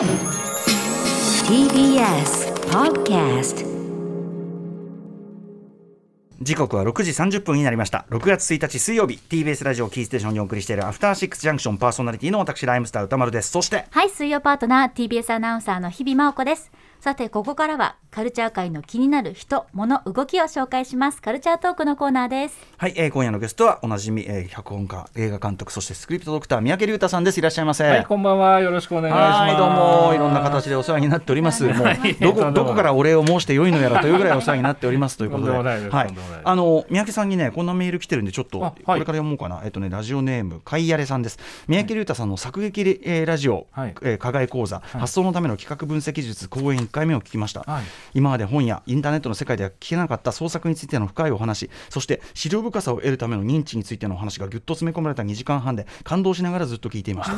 TBS Podcast 時刻は6時30分になりました6月1日水曜日 TBS ラジオキーステーションにお送りしているアフターシックスジャンクションパーソナリティの私ライムスター歌丸ですそしてはい、水曜パートナー TBS アナウンサーの日々真央子です。さて、ここからはカルチャー界の気になる人、物、動きを紹介します。カルチャートークのコーナーです。はい、えー、今夜のゲストはおなじみ、えー、脚本家映画監督そしてスクリプトドクター三宅龍太さんです。いらっしゃいませ。はい、こんばんは。よろしくお願いします。はいどうも。いろんな形でお世話になっております。もうどこどこからお礼を申してよいのやらというぐらいお世話になっておりますということで、はい。あの三宅さんにねこんなメール来てるんでちょっとあはい。これから読もうかな。えっとねラジオネームかいやれさんです。三宅龍太さんの作劇レ、えーラジオ、はい。えー課外講座、発想のための企画分析術講演1回目を聞きました。はい。今まで本やインターネットの世界では聞けなかった創作についての深いお話そして資料深さを得るための認知についてのお話がぎゅっと詰め込まれた2時間半で感動しながらずっと聞いていました。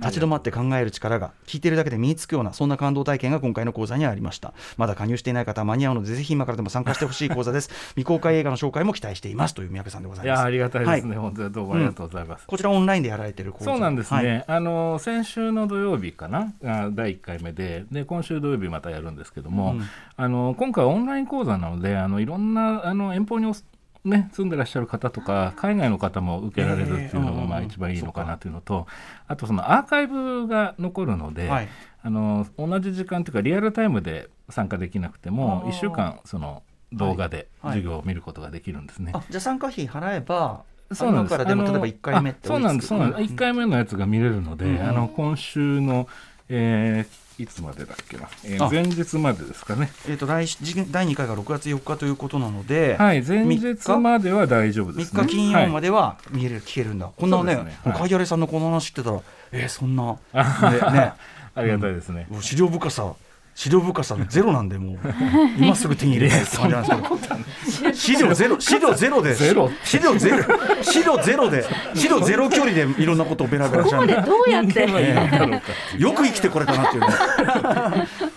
立ち止まって考える力が聞いているだけで身につくようなそんな感動体験が今回の講座にありました。まだ加入していない方は間に合うのでぜひ今からでも参加してほしい講座です。未公開映画の紹介も期待しています。という三宅さんでございます。いや、ありがたいですね。は本当にどうもありがとうございます。こちらオンラインでやられている講座。そうなんですね、はい。あの先週の土曜日かな？あ第1回目でで今週土曜日またやるんですけども、うん。あの今回はオンライン講座なのであのいろんなあの遠方におね、住んでらっしゃる方とか海外の方も受けられるっていうのえーがまあ一番いいのかなというのとあとそのアーカイブが残るので、はい。あの同じ時間というかリアルタイムで参加できなくてもあー。1週間その動画ではい。授業を見ることができるんですね。あじゃあ参加費払えばそうなんです。今からでも例えば1回目ってあそうなんです。そうなん。です、1回目のやつが見れるので、うんうん。あの今週の、えーいつまでだっけな、えーあ。前日までですかね。えー、と来次第2回が6月4日ということなので、はい前日までは大丈夫ですね。3日金曜まで、では見れる、聞けるんだ、こんなねね。はい。かいやれさんのこの話知ってたら、えー、そんな、ねね。ありがたいですね、もう資料深さ、資料深さゼロなんで、もう、今すぐ手に入れたいって感じなんですけど、資料ゼロ、資料ゼロで、資料ゼロ、資料ゼロで、資料ゼロ距離でいろんなことをベラベラしゃべる。どうやってよく生きてこれたなっていうね。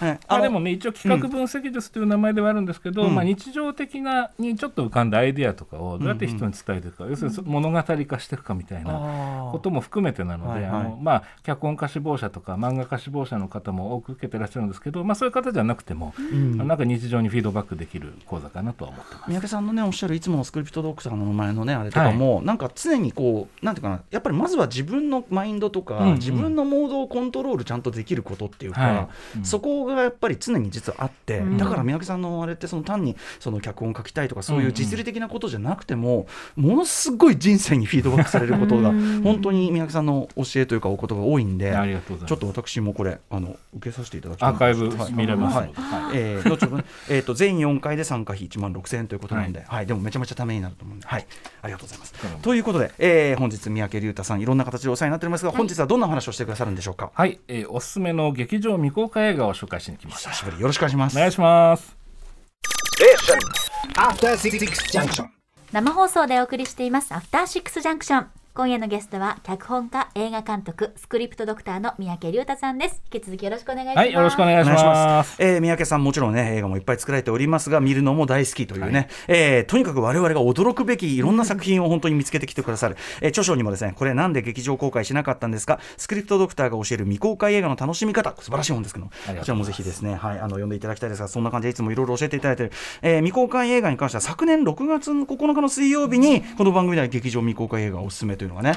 はい。まあ、でもね一応企画分析術という名前ではあるんですけど、うん。まあ、日常的なにちょっと浮かんだアイデアとかをどうやって人に伝えていくか、要するに物語化していくかみたいなあことも含めてなので、はいはい。あのまあ、脚本家志望者とか漫画家志望者の方も多く受けてらっしゃるんですけど、まあ、そういう方じゃなくても、ん。あのなんか日常にフィードバックできる講座かなとは思ってます。三宅さんのねおっしゃるいつものスクリプトドクターの名前のねあれとかも、なんか常にこうなんていうかなやっぱりまずは自分のマインドとか、うんうん。自分のモードをコントロールちゃんとできることっていうか、はい。うん。そこがやっぱり常に実はあって、うん。だから三宅さんのあれってその単にその脚本書きたいとかそういう実利的なことじゃなくても、ものすごい人生にフィードバックされることがうん。本当に三宅さんの教えというかお言葉が多いんで。ありがとうございます。ちょっと私もこれあの受けさせていただきたいアーカイブはい見れます。はい。はい。えー後ほどねえーと全4回で参加費1万6000円ということなんで、はい。でもめちゃめちゃためになると思うんで、はい、ありがとうございます。ということで、えー本日三宅龍太さんいろんな形でお世話になっておりますが、本日はどんな話をしてくださるんでしょうか？はい、えーおすすめの劇場未公開映画を紹介しに来ました。久しぶりよろしくお願いします。お願いします。生放送でお送りしていますアフターシックスジャンクション今夜のゲストは脚本家映画監督スクリプトドクターの三宅龍太さんです。引き続きよろしくお願いします。はい、よろしくお願いしま。ます。す。えー三宅さんもちろんね映画もいっぱい作られておりますが見るのも大好きというね、えーとにかく我々が驚くべきいろんな作品を本当に見つけてきてくださる、えー著書にもですねこれなんで劇場公開しなかったんですか？スクリプトドクターが教える未公開映画の楽しみ方素晴らしい本ですけどこちらもぜひですねはいあの読んでいただきたいですがそんな感じでいつもいろいろ教えていただいている、えー未公開映画に関しては昨年6月9日の水曜日にこの番組では劇場未公開映画をおすすめというのがね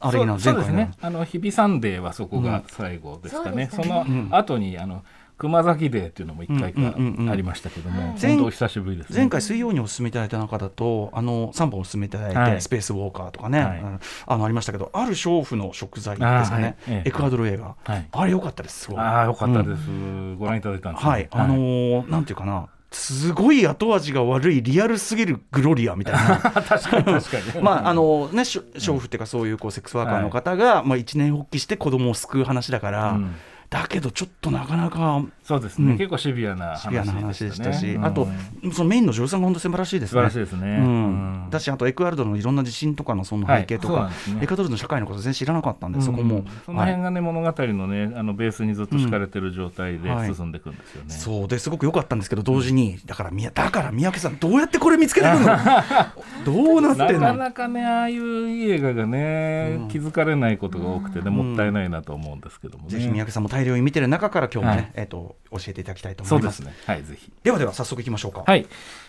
あれなそうそう前回の。ですね。あの日々サンデーはそこが最後ですかね。うんその後にあの熊崎デーっていうのも一回かうんうんうんうん。ありましたけども、前本当久しぶりですね。前回水曜にお勧めいただいた中だとあの3本お勧めいただいて、はい。スペースウォーカーとかね、はい。うん。あのありましたけどある娼婦の食材ですかね、はい。ええ。エクアドル映画、はい。あれ良かったですすごい。ああよかったうんです、ご覧いただいたんですね、はい、あのーなんていうかなすごい後味が悪いリアルすぎるグロリアみたいな。確かに確かに。まああのね娼婦っていうかそういうこうセックスワーカーの方が、まあ、一年発起して子供を救う話だから、うんだけどちょっとなかなかそうですね、うん。結構シビアなシビアな話でしたし、ねあとうん。そのメインの女優さんが本当素晴らしいですね。素晴らしいですね、うん。うん。だしあとエクアドルのいろんな地震とかのその背景とか、はい。ねエクアドルの社会のこと全然知らなかったんで、そこも。うん、その辺がね、物語のねあのベースにずっと敷かれてる状態ではい。進んでいくんですよね、そうですごく良かったんですけど同時にだからみやだから三宅さんどうやってこれ見つけてくるの？どうなってんの？なかなかねああいういい映画がね、気づかれないことが多くてね、もったいないなと思うんですけどもね。ぜひ三宅さんも大量に見てる中から今日もね、はい。えっ、と教えていただきたいと思います。そうですね。はいぜひ。ではでは早速いきましょうか。はい、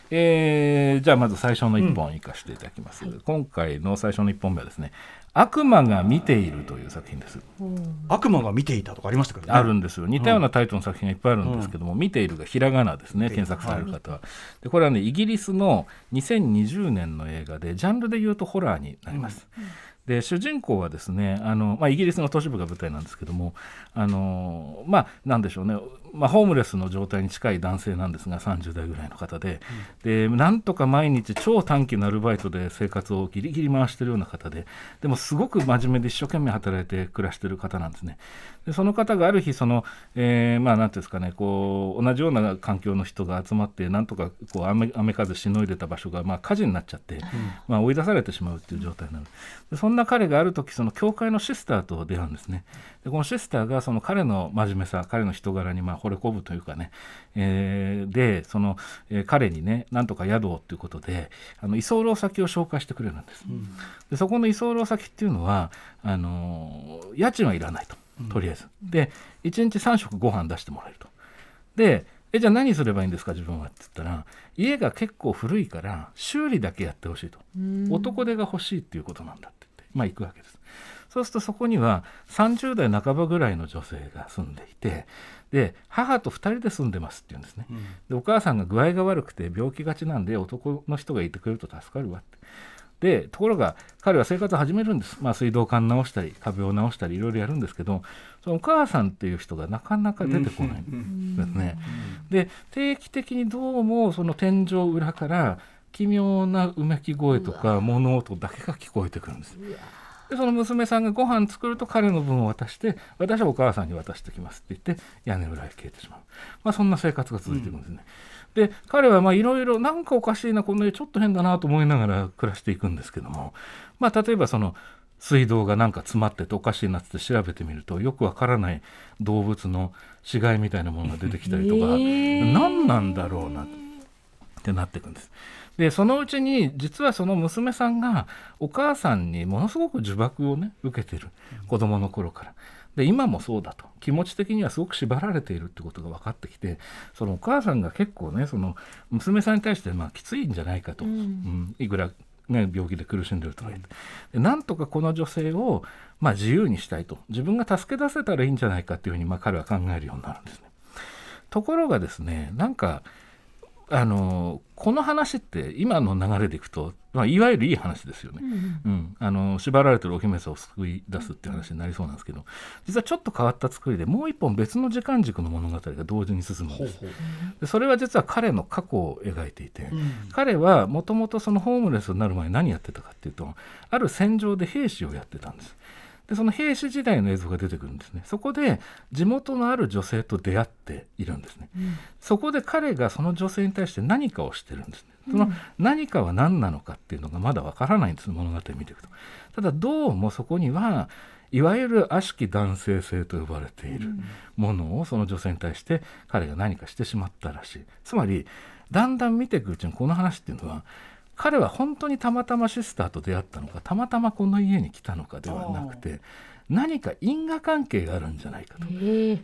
えーじゃあまず最初の1本いかせていただきます、今回の最初の1本目はですね「悪魔が見ている」という作品です、悪魔が見ていたとかありましたけどね。あるんですよ。似たようなタイトルの作品がいっぱいあるんですけども「見ている」がひらがなですね検索される方は、でこれはねイギリスの2020年の映画でジャンルで言うとホラーになります、で主人公はですねあの、まあ、イギリスの都市部が舞台なんですけどもあのまあなんでしょうね、まあ、ホームレスの状態に近い男性なんですが30代ぐらいの方で,、でなんとか毎日超短期のアルバイトで生活をギリギリ回してるような方で。でもすごく真面目で一生懸命働いて暮らしてる方なんですね。でその方がある日その、えーまあなんていうんですかねこう同じような環境の人が集まってなんとかこう雨雨風しのいでた場所が、まあ、火事になっちゃって、まあ、追い出されてしまうっていう状態になるでそんな彼がある時その教会のシスターと出会うんですね。でこのシスターがその彼の真面目さ彼の人柄にまあ惚れ込むというかね、えーでその、えー彼にねなんとか宿をということであの居候先を紹介してくれるんです、でそこの居候先っていうのはあのー家賃はいらないと。とりあえず、で1日3食ご飯出してもらえると。でえじゃあ何すればいいんですか自分はって言ったら家が結構古いから修理だけやってほしいと。男手が欲しいっていうことなんだって言ってまあ行くわけです。そうするとそこには30代半ばぐらいの女性が住んでいてで母と2人で住んでますって言うんですね、でお母さんが具合が悪くて病気がちなんで男の人がいてくれると助かるわって。でところが彼は生活を始めるんです、まあ、水道管直したり壁を直したりいろいろやるんですけどそのお母さんっていう人がなかなか出てこないんですね。で定期的にどうもその天井裏から奇妙なうめき声とか物音だけが聞こえてくるんです。でその娘さんがご飯作ると彼の分を渡して私はお母さんに渡してきますって言って屋根裏へ消えてしまう、まあ、そんな生活が続いていくんですね。で彼はまあいろいろなんかおかしいなこの家ちょっと変だなと思いながら暮らしていくんですけども、まあ、例えばその水道がなんか詰まってておかしいなって調べてみるとよくわからない動物の死骸みたいなものが出てきたりとか、何なんだろうなってなっていくんです。でそのうちに実はその娘さんがお母さんにものすごく呪縛をね受けてる子供の頃から。で今もそうだと。気持ち的にはすごく縛られているってことが分かってきてそのお母さんが結構ねその娘さんに対してまあきついんじゃないかと、うん。いくら、ね、病気で苦しんでるとか言って。でなんとかこの女性をまあ自由にしたいと。自分が助け出せたらいいんじゃないかっていうふうにまあ彼は考えるようになるんですね。ところがですねなんかあのこの話って今の流れでいくと、まあ、いわゆるいい話ですよね、うんあの縛られてるお姫様を救い出すっていう話になりそうなんですけど実はちょっと変わった作りでもう一本別の時間軸の物語が同時に進むんです。でそれは実は彼の過去を描いていて、彼はもともとそのホームレスになる前に何やってたかっていうとある戦場で兵士をやってたんですでその兵士時代の映像が出てくるんですね。そこで地元のある女性と出会っているんですね、そこで彼がその女性に対して何かをしてるんですね。その何かは何なのかっていうのがまだわからないんです物語を見ていくと。ただどうもそこにはいわゆる悪しき男性性と呼ばれているものをその女性に対して彼が何かしてしまったらしい。つまりだんだん見ていくうちにこの話っていうのは彼は本当にたまたまシスターと出会ったのかたまたまこの家に来たのかではなくて何か因果関係があるんじゃないかと。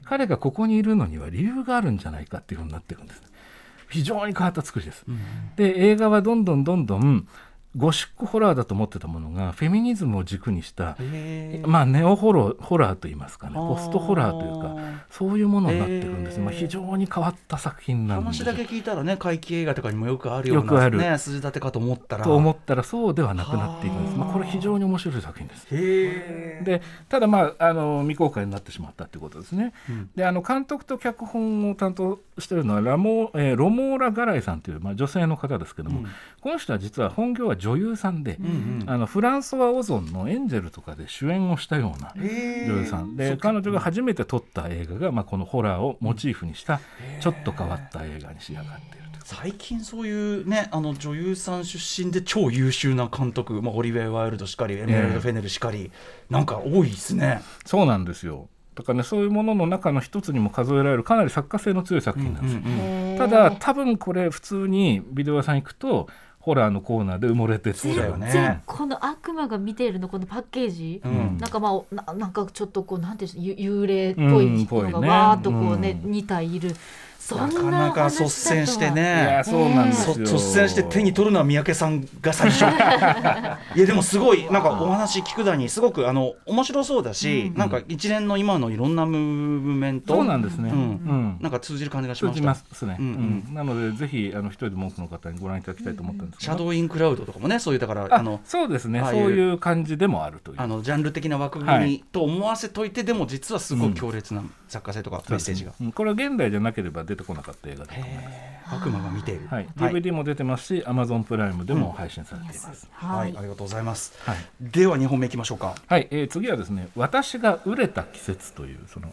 彼がここにいるのには理由があるんじゃないかっていうふうになっていくんです。非常に変わった作りです、で映画はどんどんどんどんゴシックホラーだと思ってたものがフェミニズムを軸にしたまあネオホロホラーといいますかねポストホラーというかそういうものになってくるんです、まあ、非常に変わった作品なんです話だけ聞いたらね怪奇映画とかにもよくあるようなよくある。ね筋立てかと思ったら。と思ったらそうではなくなっていくんです、まあ、これ非常に面白い作品です。でただまああの未公開になってしまったということですね、うん。であの監督と脚本を担当しているのはラモ、えーロモーラ・ガライさんという、まあ、女性の方ですけども、うん。この人は実は本業は女優さんで、うんうん。あのフランソワ・オゾンの「エンジェル」とかで主演をしたような女優さん。で彼女が初めて撮った映画が、まあ、このホラーをモチーフにしたちょっと変わった映画に仕上がっていると。最近そういうねあの女優さん出身で超優秀な監督、まあ、オリベイ・ワイルドしかりエメラルド・フェネルしかり、なんか多いですね。そうなんですよ。だからねそういうものの中の一つにも数えられるかなり作家性の強い作品なんですよ、ただ多分これ普通にビデオ屋さん行くとホラーのコーナーで埋もれてそうだよね。この悪魔が見ているのこのパッケージ、うん。なんかまあななんかちょっとこうなんていう幽霊っぽいうんぽいね。人がわーっとこうね、うん。2体いるななかなか率先していねやそうなんですよ。そ率先して手に取るのは三宅さんが最初。いやでもすごいなんかお話聞くだにすごくあの面白そうだし、なんか一連の今のいろんなムーブメント。そうなんですね、うん。うん。なんか通じる感じがし通じました。ますね、うんうん。うん。なのでぜひあの一人でも多くの方にご覧いただきたいと思ったんですけど、シャドウインクラウドとかもねそういうだからああのそうですね。ああいそうういう感じでもあるという。あのジャンル的な枠組みと思わせといて、でも実はすごい強烈な作家性とかメッセージが、うん。これは現代じゃなければ出てこなかった映画だと思います。悪魔が見ている、はい、はい。DVD も出てますし Amazon プライムでも配信されています、はい、ありがとうございます、はい。では2本目いきましょうか。はい、えー次はですね「私が売れた季節」というその、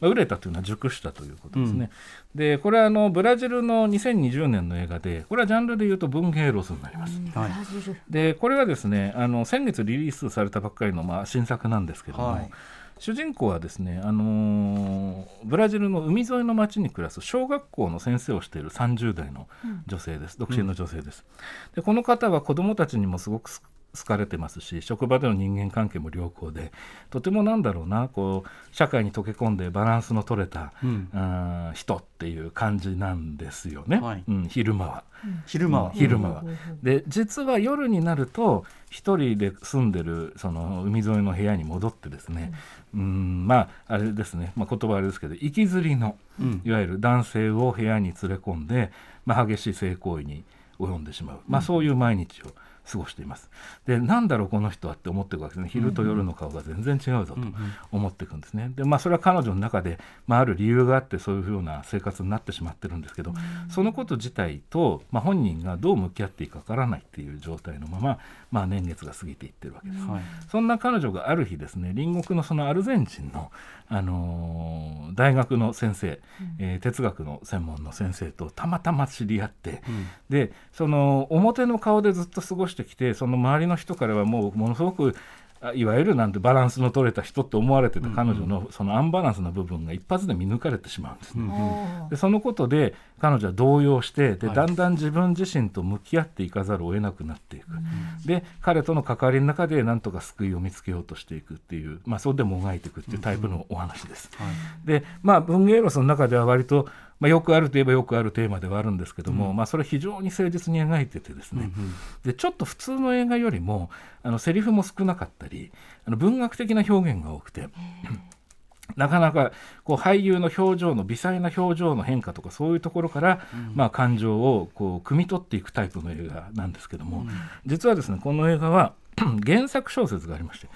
まあ、売れたというのは熟したということですね、でこれはあのブラジルの2020年の映画でこれはジャンルでいうと文芸ロスになります、はい。ブラジル。でこれはですねあの先月リリースされたばっかりの、まあ、新作なんですけども、はい主人公はですね、あのーブラジルの海沿いの町に暮らす小学校の先生をしている30代の女性です、独身の女性です。でこの方は子どもたちにもすごくす好かれてますし職場での人間関係も良好でとてもなんだろうなこう社会に溶け込んでバランスの取れた、うん。あー人っていう感じなんですよね、はい。うん、昼間は。昼間は、昼間は。で実は夜になると一人で住んでるその海沿いの部屋に戻ってですね、うん、まああれですね、まあ、言葉あれですけど行きずりのうん。いわゆる男性を部屋に連れ込んで、まあ、激しい性行為に及んでしまう、まあ、そういう毎日を過ごしています。でなんだろうこの人はって思っていくわけですね昼と夜の顔が全然違うぞと思っていくんですね。でまあそれは彼女の中で、まあ、ある理由があってそういうような生活になってしまってるんですけど、そのこと自体と、まあ、本人がどう向き合っていいかわからないっていう状態のまま、まあ、年月が過ぎていってるわけです。はいそんな彼女がある日ですね隣国のそのアルゼンチンの、あのー大学の先生、えー哲学の専門の先生とたまたま知り合って、でその表の顔でずっと過ごしてきてその周りの人からはもうものすごくあいわゆるなんてバランスの取れた人って思われてた彼女のそのアンバランスな部分が一発で見抜かれてしまうんですね。おーでそのことで彼女は動揺してで、はい。だんだん自分自身と向き合っていかざるを得なくなっていく、で彼との関わりの中でなんとか救いを見つけようとしていくっていう、まあ、それでもがいていくっていうタイプのお話です。でまあ文芸ロスの中では割と、まあ、よくあるといえばよくあるテーマではあるんですけども、まあ、それ非常に誠実に描いててですね、でちょっと普通の映画よりもあのセリフも少なかったりあの文学的な表現が多くて。なかなかこう俳優の表情の微細な表情の変化とかそういうところから、まあ、感情をこう汲み取っていくタイプの映画なんですけども、実はですねこの映画は 原作小説がありまして、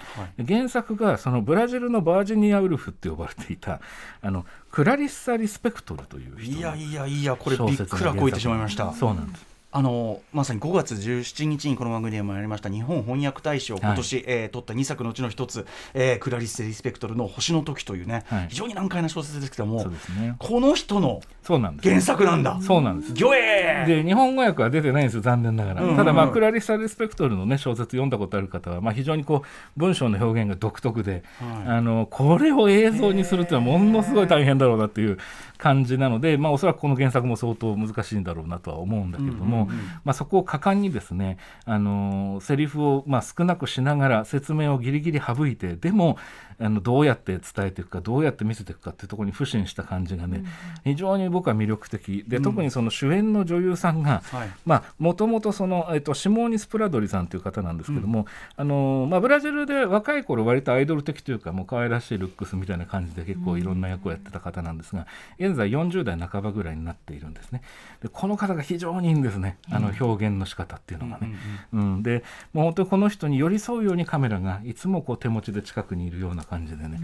原作がそのブラジルのバージニア・ウルフって呼ばれていたあのクラリッサ・リスペクトルという人のいやいやいやこれびっくらこいてしまいました。そうなんです。あのまさに5月17日にこの番組でもやりました日本翻訳大賞、今年、えー取った2作のうちの一つ、えークラリッセ・リスペクトルの星の時というね、はい。非常に難解な小説ですけどもね。この人のそうなんです。原作なんだ。そうなんです。ギョエーで日本語訳は出てないんですよ残念ながら、うんうん。うんただまあクラリッサ・リスペクトルのね小説読んだことある方は、まあ、非常にこう文章の表現が独特で、はい。あのこれを映像にするっていうのはものすごい大変だろうなっていう感じなので、まあ、おそらくこの原作も相当難しいんだろうなとは思うんだけれども、うんうんうん。まあ、そこを果敢にですねあのセリフをまあ少なくしながら説明をギリギリ省いてでもあのどうやって伝えていくかどうやって見せていくかっていうところに不信した感じがね、非常に僕は魅力的。で、特にその主演の女優さんが、はい。まあもともとその、えっと、シモーニス・プラドリさんという方なんですけども、あのまあ、ブラジルで若い頃割とアイドル的というかもう可愛らしいルックスみたいな感じで結構いろんな役をやってた方なんですが、現在40代半ばぐらいになっているんですね。でこの方が非常にいいんですね。あの表現の仕方っていうのがね、うんでもう本当にこの人に寄り添うようにカメラがいつもこう手持ちで近くにいるような感じでね、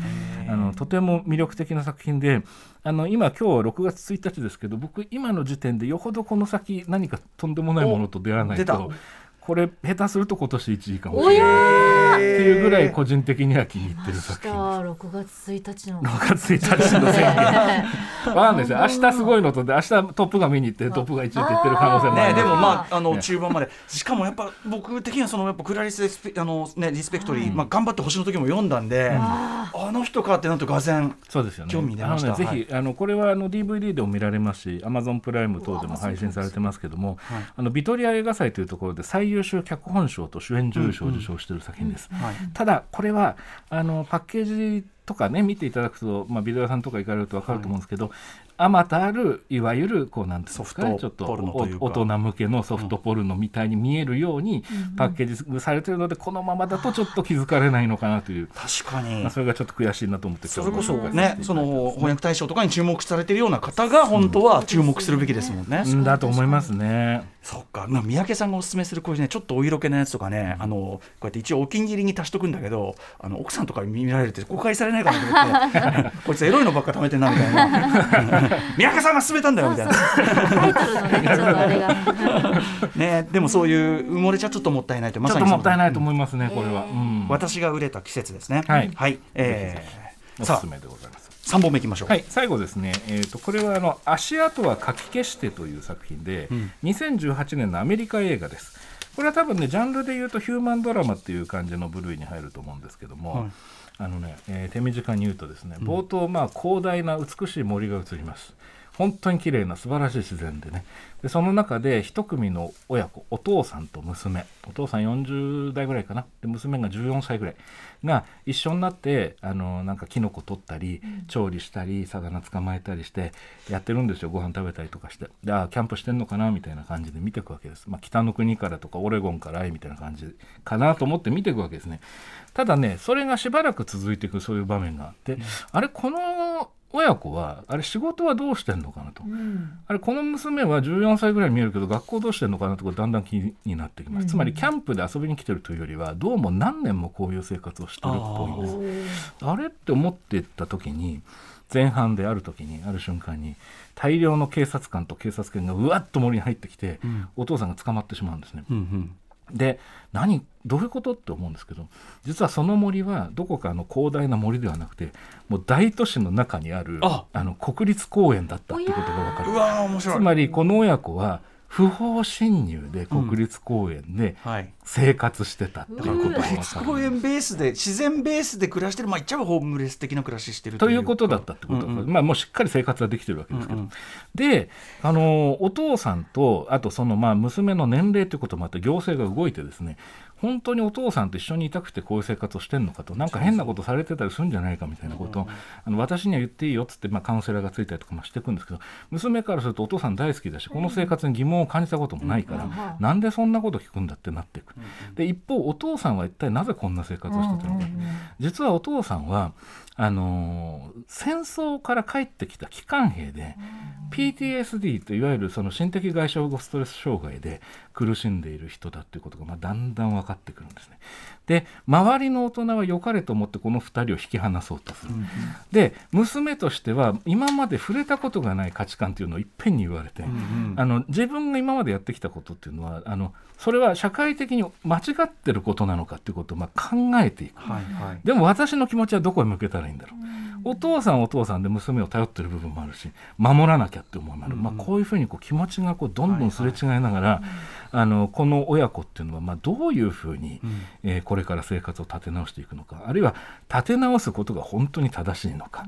あのとても魅力的な作品であの今今日は6月1日ですけど僕今の時点でよほどこの先何かとんでもないものと出会わないとこれ下手すると今年1位かもしおれないいうぐらい個人的には気に入ってるー作品6月1日の。6月1日の宣言。かんないですよ。明日すごいのとで明日トップが見に行ってトップが1位って言ってる可能性もあね、るでもまああのね中盤まで、しかもやっぱ僕的にはそのやっぱクラリスあのねリスペクトリー、まあ頑張って星の時も読んだんで、あの人かってなるとがぜんそうですよね。興味出ました。ぜひ、あのこれはあの DVD でも見られますし、Amazon プライム等でも配信されてますけども、あのビトリア映画祭というところで最優秀脚本賞と主演女優賞を受賞している作品です。はい。ただこれはあのパッケージとかね見ていただくと、まあ、ビデオ屋さんとか行かれると分かると思うんですけど、あまたあるいわゆるこうなんていうんですかねソフトちょっと大人向けのソフトポルノみたいに見えるようにパッケージされてるので、このままだとちょっと気づかれないのかなという、確かに。まあ、それがちょっと悔しいなと思ってそれこそねその翻訳大賞とかに注目されているような方が本当は注目するべきですもんね。うん。だと思いますね。そっか、まあ、三宅さんがおすすめするこういうねちょっとお色気なやつとかね、あのこうやって一応お気に入りに足しとくんだけどあの奥さんとかに見られて誤解されないかなと思って こいつエロいのばっか貯めてんなみたいな 三宅さんが勧めたんだよみたいな。タイトルのねちょっとあれが。ねでもそういう埋もれちゃちょっともったいないってまちょっさともったいないと思いますね、これは。うん。私が売れた季節ですね。はい。はい、えおすすめでございます。3本目いきましょう、はい、最後ですね、えー、とこれはあの「足跡はかき消して」という作品で、ん。2018年のアメリカ映画です。これは多分ねジャンルで言うとヒューマンドラマっていう感じの部類に入ると思うんですけども、はいあのね、えー手短に言うとですね冒頭まあ広大な美しい森が映ります。本当に綺麗な素晴らしい自然でね。でその中で一組の親子お父さんと娘。お父さん40代ぐらいかな。で娘が14歳ぐらい。が一緒になってあのなんかキノコ取ったり調理したり魚捕まえたりしてやってるんですよ。ご飯食べたりとかして。であキャンプしてんのかな？みたいな感じで見ていくわけです、まあ、北の国からとかオレゴンからみたいな感じかなと思って見ていくわけですね。ただねそれがしばらく続いていくそういう場面があって、あれこの親子はあれ仕事はどうしてんのかなと、あれこの娘は14歳ぐらいに見えるけど学校どうしてんのかなとかだんだん気になってきます、つまりキャンプで遊びに来てるというよりはどうも何年もこういう生活をしてるっぽいんです。あれって思ってった時に前半である時にある瞬間に大量の警察官と警察犬がうわっと森に入ってきて、お父さんが捕まってしまうんですね。うんうんで何どういうことって思うんですけど実はその森はどこかの広大な森ではなくてもう大都市の中にあるああの国立公園だったってことが分かる。つまりこの親子は不法侵入で国立公園ではい。生活してたっていうことが分国立か？る。公園ベースで自然ベースで暮らしてるまあ言っちゃえばホームレス的な暮らししてるということ。だったってこと、うんうんまあもうしっかり生活はできてるわけですけど、うんうんであのお父さんとあとそのまあ娘の年齢ということもあって行政が動いてですね本当にお父さんと一緒にいたくてこういう生活をしてんのかとなんか変なことされてたりするんじゃないかみたいなことを、あの私には言っていいよっつって、まあ、カウンセラーがついたりとかもしていくんですけど娘からするとお父さん大好きだしこの生活に疑問を感じたこともないから、なんでそんなこと聞くんだってなっていく。で一方お父さんは一体なぜこんな生活をしてたのか、実はお父さんはあのー戦争から帰ってきた帰還兵で PTSD といわゆるその心的外傷後ストレス障害で苦しんでいる人だということがまあだんだん分かってくるんですね。で周りの大人は良かれと思ってこの2人を引き離そうとする。で娘としては今まで触れたことがない価値観というのをいっぺんに言われて、あの自分が今までやってきたことっていうのはあのそれは社会的に間違ってることなのかっていうことをまあ考えていく。はいはい。でも私の気持ちはどこへ向けたらいいんだろう、お父さんはお父さんで娘を頼ってる部分もあるし守らなきゃって思いもある、まあ、こういうふうにこう気持ちがこうどんどんすれ違いながら、あのこの親子っていうのはまあどういうふうに、えーこれから生活を立て直していくのかあるいは立て直すことが本当に正しいのか、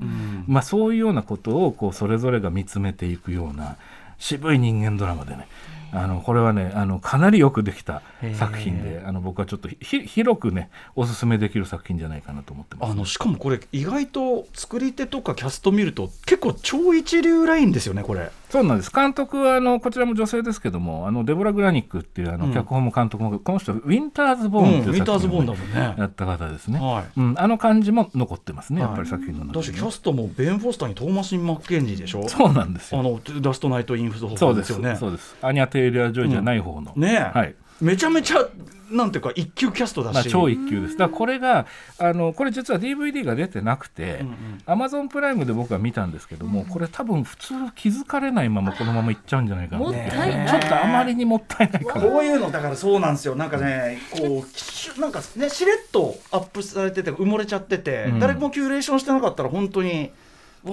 まあ、そういうようなことをこうそれぞれが見つめていくような渋い人間ドラマでねあのこれはねあのかなりよくできた作品であの僕はちょっとひ広くねおすすめできる作品じゃないかなと思ってます、あのしかもこれ意外と作り手とかキャスト見ると結構超一流ラインですよねこれ。そうなんです。監督はあのこちらも女性ですけどもあのデボラ・グラニックっていうあの、うん脚本も監督もこの人ウィンターズ・ボーンっていううんウィンターズ作品をボーンだもんね。やった方ですね、はい。うん、あの感じも残ってますねやっぱりはい作品の中にキャストもベン・フォスターにトーマシン・マッケンジーでしょ？そうなんですよ。あのラストナイト・インフそうです。よね。そうです。アニャ・テイラー・ジョイじゃない方の、ねえ、はい。めちゃめちゃなんていうか一級キャストだし、まあ、超一級です。だからこれがあのこれ実は DVD が出てなくて、うんうん。アマゾンプライムで僕は見たんですけども、これ多分普通気づかれないままこのままいっちゃうんじゃないかなもったいない。ちょっとあまりにもったいないかなこういうのだからそうなんですよ。なんかねこうしなんかねしれっとアップされてて埋もれちゃってて、うん。誰もキュレーションしてなかったら本当に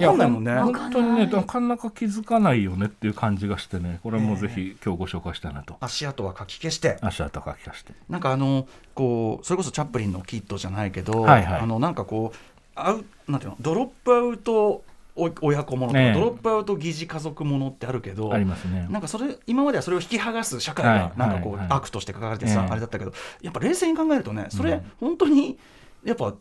いもんね。本当にねなかなか気づかないよねっていう感じがしてね。これはもうぜひ今日ご紹介したいなと。足跡はかき消して。足跡書き消して。なんかあのこうそれこそチャップリンのキットじゃないけど、はいはい。あのなんかこうアウなんていうのドロップアウトお親子ものとか、ねえ。ドロップアウト疑似家族ものってあるけどありますね。なんかそれ今まではそれを引き剥がす社会がはいなんかこう、はいはい悪として書かれてさ、ええあれだったけどやっぱ冷静に考えるとねそれうん本当にやっぱ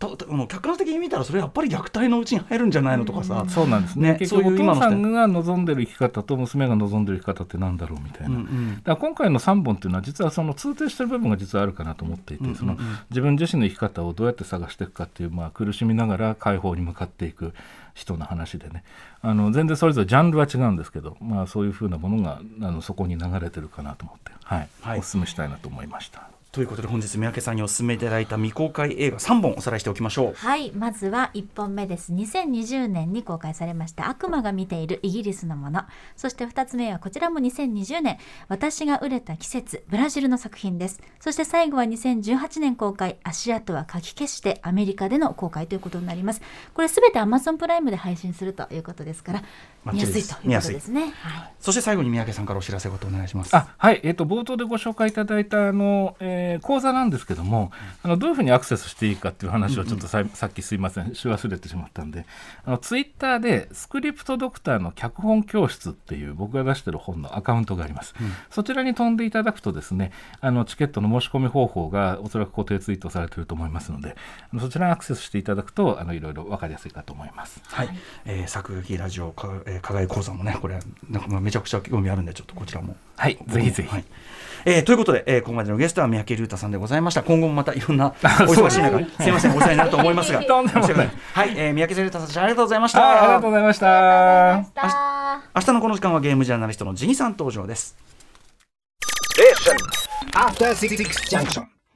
客観的に見たらそれやっぱり虐待のうちに入るんじゃないのとかさ、そうなんですね。ね結局おそういう今の父さんが望んでる生き方と娘が望んでる生き方ってなんだろうみたいな、うんうん。だから今回の3本っていうのは実はその通底してる部分が実はあるかなと思っていて、うんうん。うんその自分自身の生き方をどうやって探していくかっていう、まあ、苦しみながら解放に向かっていく人の話でね。あの全然それぞれジャンルは違うんですけど、まあ、そういうふうなものがあのそこに流れてるかなと思って、はい。はい。お勧めしたいなと思いました。ということで本日三宅さんにお勧めいただいた未公開映画3本おさらいしておきましょう。はいまずは1本目です。2020年に公開されました悪魔が見ているイギリスのもの。そして2つ目はこちらも2020年。私が売れた季節ブラジルの作品です。そして最後は2018年公開。足跡は書き消してアメリカでの公開ということになります。これすべて Amazon プライムで配信するということですから見やすいということですね。はい。そして最後に三宅さんからお知らせごとお願いします。あはい、えー、と冒頭でご紹介いただいたあの、えー講座なんですけどもあのどういうふうにアクセスしていいかっていう話をちょっとさ,、さっきすいませんし忘れてしまったんであのツイッターでスクリプトドクターの脚本教室っていう僕が出してる本のアカウントがあります、そちらに飛んでいただくとですねあのチケットの申し込み方法がおそらく固定ツイートされていると思いますのでそちらにアクセスしていただくとあのいろいろ分かりやすいかと思います。はい、えー、作劇ラジオ課外講座もね、これ、なんかまあめちゃくちゃ興味あるんで、ちょっとこちらも。はい、ぜひぜひ。はいえーということで、えーここまでのゲストは三宅龍太さんでございました。今後もまたいろんなお忙しい中、すみません、お世話になると思いますが、とんでもない申し訳はい、えー、三宅龍太さん、ありがとうございました。はい、ありがとうございました。明日のこの時間はゲームジャーナリストのジニさん登場です。After Six Junction.